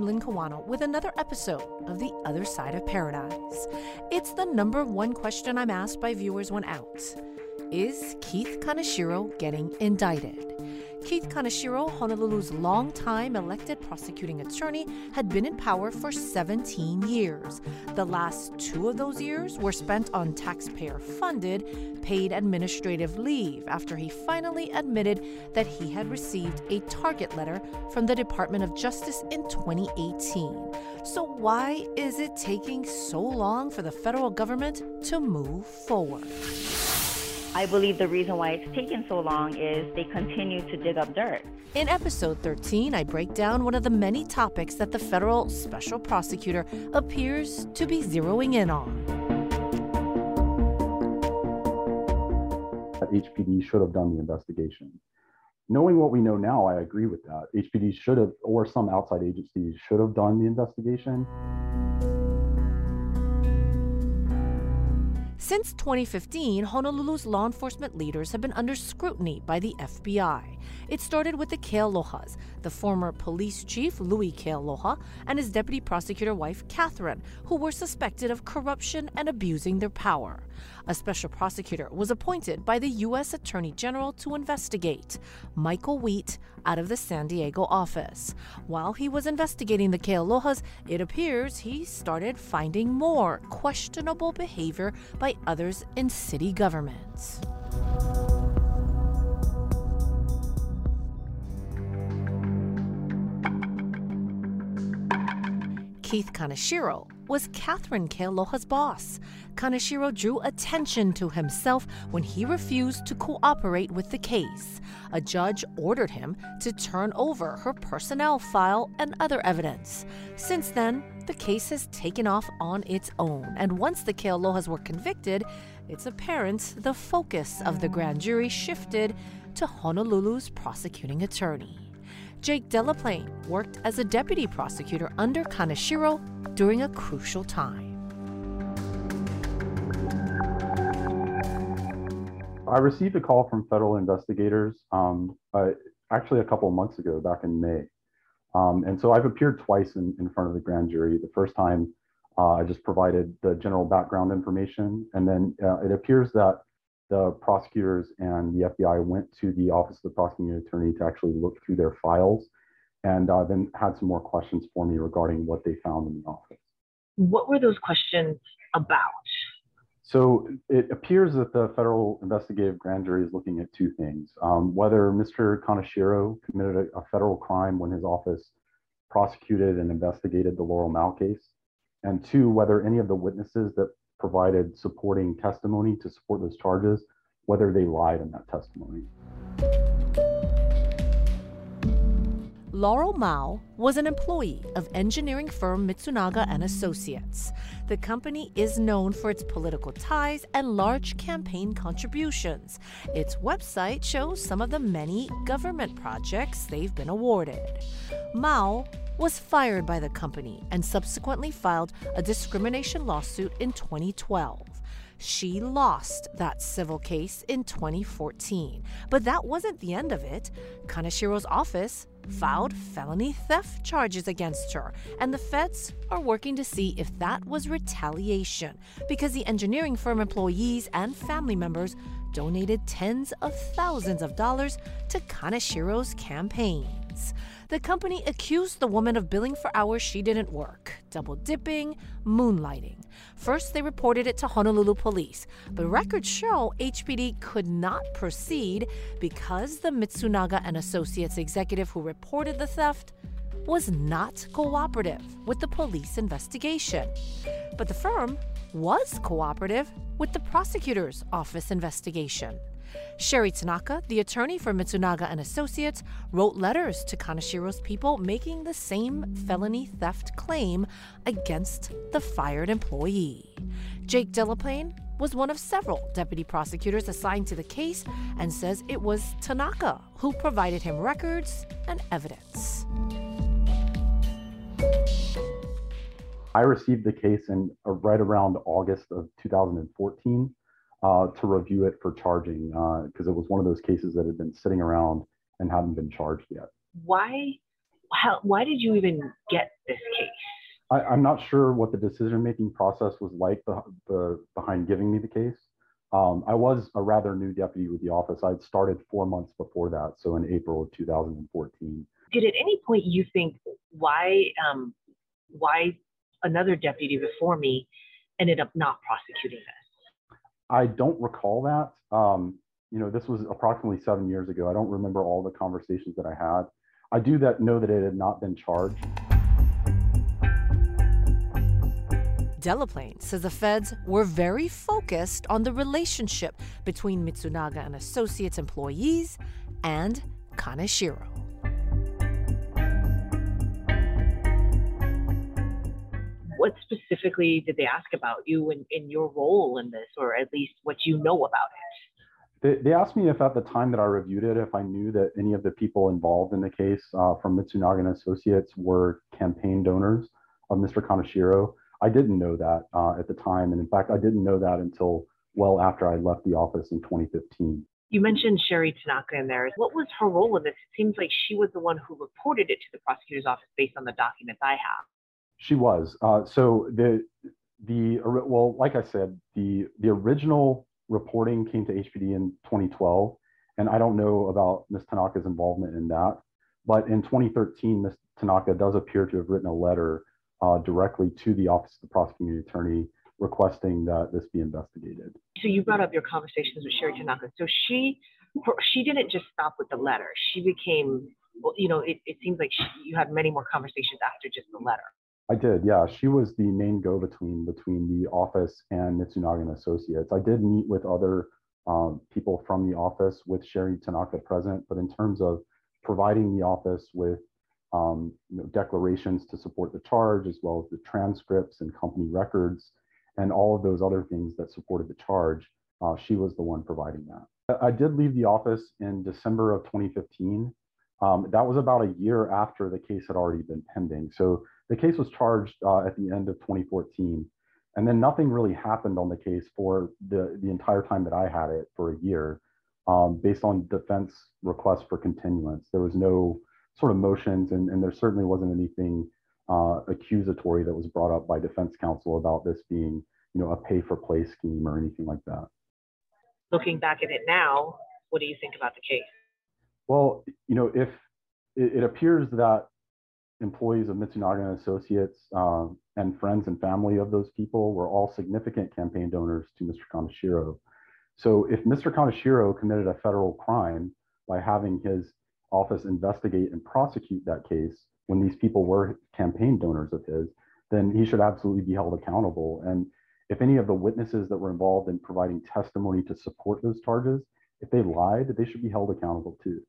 I'm Lynn Kawano with another episode of The Other Side of Paradise. It's the number one question I'm asked by viewers when out. Is Keith Kaneshiro getting indicted? Keith Kaneshiro, Honolulu's longtime elected prosecuting attorney, had been in power for 17 years. The last two of those years were spent on taxpayer funded paid administrative leave after he finally admitted that he had received a target letter from the Department of Justice in 2018. So, why is it taking so long for the federal government to move forward? I believe the reason why it's taken so long is they continue to dig up dirt. In episode 13, I break down one of the many topics that the federal special prosecutor appears to be zeroing in on. HPD should have done the investigation. Knowing what we know now, I agree with that. HPD should have, or some outside agencies should have done the investigation. Since 2015, Honolulu's law enforcement leaders have been under scrutiny by the FBI. It started with the Kealohas, the former police chief Louis Kealoha and his deputy prosecutor wife Katherine, who were suspected of corruption and abusing their power. A special prosecutor was appointed by the U.S. Attorney General to investigate, Michael Wheat, out of the San Diego office. While he was investigating the Kealohas, it appears he started finding more questionable behavior by others in city governments. Keith Kaneshiro was Katherine Kealoha's boss. Kaneshiro drew attention to himself when he refused to cooperate with the case. A judge ordered him to turn over her personnel file and other evidence. Since then, the case has taken off on its own, and once the Kealohas were convicted, it's apparent the focus of the grand jury shifted to Honolulu's prosecuting attorney. Jake Delaplane worked as a deputy prosecutor under Kaneshiro during a crucial time. I received a call from federal investigators um, uh, actually a couple of months ago, back in May. Um, and so I've appeared twice in, in front of the grand jury. The first time uh, I just provided the general background information. And then uh, it appears that the prosecutors and the FBI went to the Office of the Prosecuting Attorney to actually look through their files and uh, then had some more questions for me regarding what they found in the office. What were those questions about? So it appears that the federal investigative grand jury is looking at two things um, whether Mr. Kaneshiro committed a, a, federal crime when his office prosecuted and investigated the Laurel Mau case, and two, whether any of the witnesses that provided supporting testimony to support those charges, whether they lied in that testimony. Laurel Mau was an employee of engineering firm Mitsunaga and Associates. The company is known for its political ties and large campaign contributions. Its website shows some of the many government projects they've been awarded. Mau was fired by the company and subsequently filed a discrimination lawsuit in 2012. She lost that civil case in 2014. But that wasn't the end of it. Kaneshiro's office filed felony theft charges against her, and the feds are working to see if that was retaliation because the engineering firm employees and family members donated tens of thousands of dollars to Kaneshiro's campaigns. The company accused the woman of billing for hours she didn't work, double dipping, moonlighting. First, they reported it to Honolulu police, but records show HPD could not proceed because the Mitsunaga and Associates executive who reported the theft was not cooperative with the police investigation. But the firm was cooperative with the prosecutor's office investigation. Sheri Tanaka, the attorney for Mitsunaga and Associates, wrote letters to Kaneshiro's people making the same felony theft claim against the fired employee. Jake Delaplane was one of several deputy prosecutors assigned to the case and says it was Tanaka who provided him records and evidence. I received the case in uh, right around August of 2014 uh, to review it for charging because uh, it was one of those cases that had been sitting around and hadn't been charged yet. Why? How, why did you even get this case? I, am not sure what the decision-making process was like the, the, behind giving me the case. Um, I was a rather new deputy with the office. I'd started four months before that, so in April of 2014. Did at any point you think why um, why another deputy before me ended up not prosecuting this? I don't recall that. Um, you know, this was approximately seven years ago. I don't remember all the conversations that I had. I do that know that it had not been charged. Delaplane says the feds were very focused on the relationship between Mitsunaga and Associates employees and Kaneshiro. What specifically did they ask about you and, in your role in this, or at least what you know about it? They, they asked me if at the time that I reviewed it, if I knew that any of the people involved in the case uh, from Mitsunaga and Associates were campaign donors of Mr. Kaneshiro. I didn't know that uh, at the time. And in fact, I didn't know that until well after I left the office in 2015. You mentioned Sheri Tanaka in there. What was her role in this? It seems like she was the one who reported it to the prosecutor's office based on the documents I have. She was. Uh, so the the well, like I said, the the original reporting came to HPD in 2012, and I don't know about Ms. Tanaka's involvement in that. But in 2013, Ms. Tanaka does appear to have written a letter uh, directly to the Office of the Prosecuting Attorney requesting that this be investigated. So you brought up your conversations with Sheri Tanaka. So she she didn't just stop with the letter. She became, well, you know, it, it seems like she, you had many more conversations after just the letter. I did, yeah. She was the main go-between between the office and Mitsunaga and Associates. I did meet with other um, people from the office with Sheri Tanaka present, but in terms of providing the office with um, you know, declarations to support the charge, as well as the transcripts and company records, and all of those other things that supported the charge. Uh, she was the one providing that. I did leave the office in December of 2015. Um, that was about a year after the case had already been pending. So the case was charged uh, at the end of 2014. And then nothing really happened on the case for the, the entire time that I had it for a year um, based on defense requests for continuance. There was no sort of motions, and, and there certainly wasn't anything uh, accusatory that was brought up by defense counsel about this being, you know, a pay for play scheme or anything like that. Looking back at it now, what do you think about the case? Well, you know, if it, it appears that employees of Mitsunaga and Associates uh, and friends and family of those people were all significant campaign donors to Mr. Kaneshiro. So if Mr. Kaneshiro committed a federal crime by having his office investigate and prosecute that case when these people were campaign donors of his, then he should absolutely be held accountable. And if any of the witnesses that were involved in providing testimony to support those charges, if they lied, they should be held accountable too.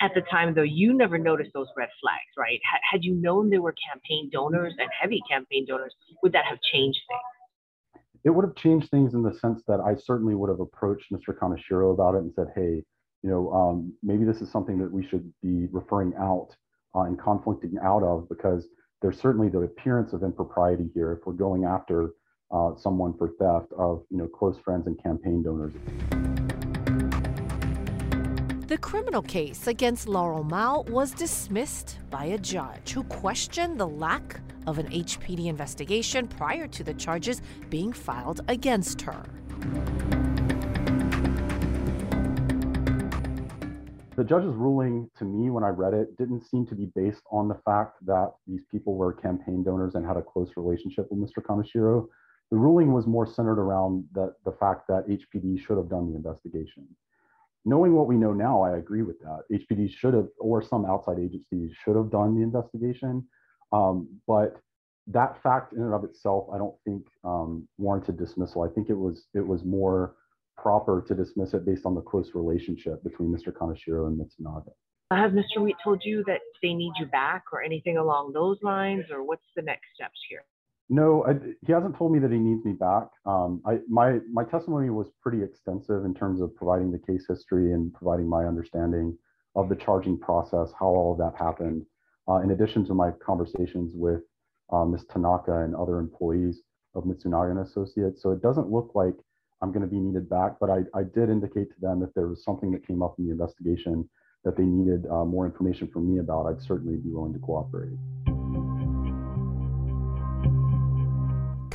At the time, though, you never noticed those red flags, right? Had you known there were campaign donors and heavy campaign donors, would that have changed things? It would have changed things in the sense that I certainly would have approached Mr. Kaneshiro about it and said, hey, you know, um, maybe this is something that we should be referring out uh, and conflicting out of because there's certainly the appearance of impropriety here if we're going after uh, someone for theft of, you know, close friends and campaign donors. The criminal case against Laurel Mau was dismissed by a judge who questioned the lack of an HPD investigation prior to the charges being filed against her. the judge's ruling to me when I read it didn't seem to be based on the fact that these people were campaign donors and had a close relationship with Mr. Kaneshiro. The ruling was more centered around the, the fact that HPD should have done the investigation. Knowing what we know now, I agree with that. HPD should have, or some outside agencies should have done the investigation. Um, but that fact in and of itself, I don't think um, warranted dismissal. I think it was it was more proper to dismiss it based on the close relationship between Mr. Kaneshiro and Mitsunaga. Has Mr. Wheat told you that they need you back or anything along those lines, or what's the next steps here? No, I, he hasn't told me that he needs me back. Um, I, my my testimony was pretty extensive in terms of providing the case history and providing my understanding of the charging process, how all of that happened. Uh, in addition to my conversations with uh, Ms. Tanaka and other employees of Mitsunaga and Associates, so it doesn't look like I'm going to be needed back. But I, I did indicate to them if there was something that came up in the investigation that they needed uh, more information from me about, I'd certainly be willing to cooperate.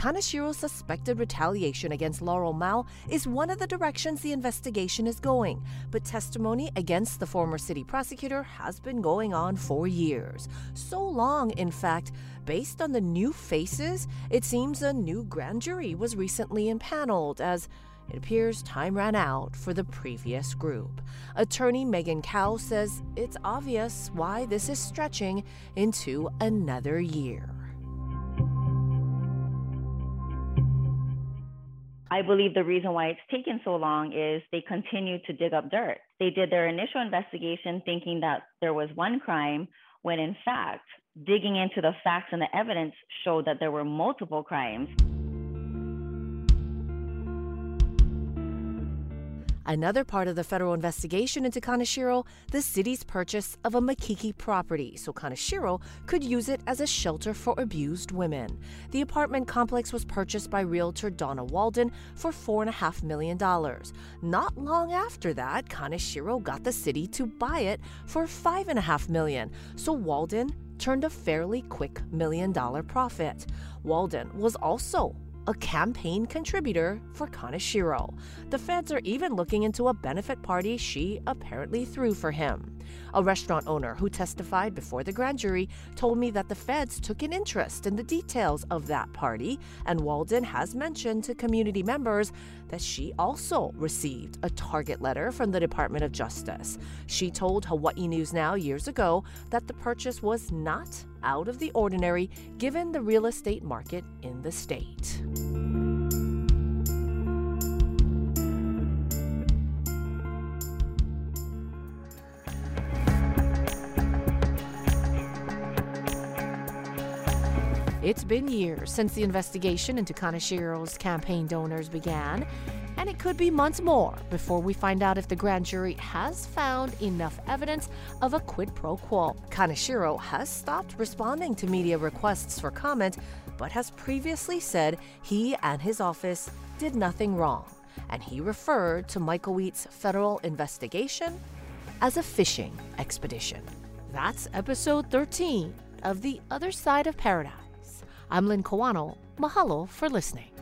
Kaneshiro's suspected retaliation against Laurel Mau is one of the directions the investigation is going, but testimony against the former city prosecutor has been going on for years. So long, in fact, based on the new faces, it seems a new grand jury was recently impaneled as it appears time ran out for the previous group. Attorney Megan Kau says it's obvious why this is stretching into another year. I believe the reason why it's taken so long is they continue to dig up dirt. They did their initial investigation thinking that there was one crime, when in fact, digging into the facts and the evidence showed that there were multiple crimes. Another part of the federal investigation into Kaneshiro, the city's purchase of a Makiki property so Kaneshiro could use it as a shelter for abused women. The apartment complex was purchased by realtor Donna Walden for $4.5 million. Not long after that, Kaneshiro got the city to buy it for 5.5 million, so Walden turned a fairly quick million dollar profit. Walden was also a campaign contributor for Kaneshiro. The feds are even looking into a benefit party she apparently threw for him. A restaurant owner who testified before the grand jury told me that the feds took an interest in the details of that party, and Walden has mentioned to community members that she also received a target letter from the Department of Justice. She told Hawaii News Now years ago that the purchase was not out of the ordinary given the real estate market in the state. It's been years since the investigation into Kaneshiro's campaign donors began, and it could be months more before we find out if the grand jury has found enough evidence of a quid pro quo. Kaneshiro has stopped responding to media requests for comment, but has previously said he and his office did nothing wrong, and he referred to Michael Wheat's federal investigation as a fishing expedition. That's episode 13 of The Other Side of Paradise. I'm Lynn Kawano. Mahalo for listening.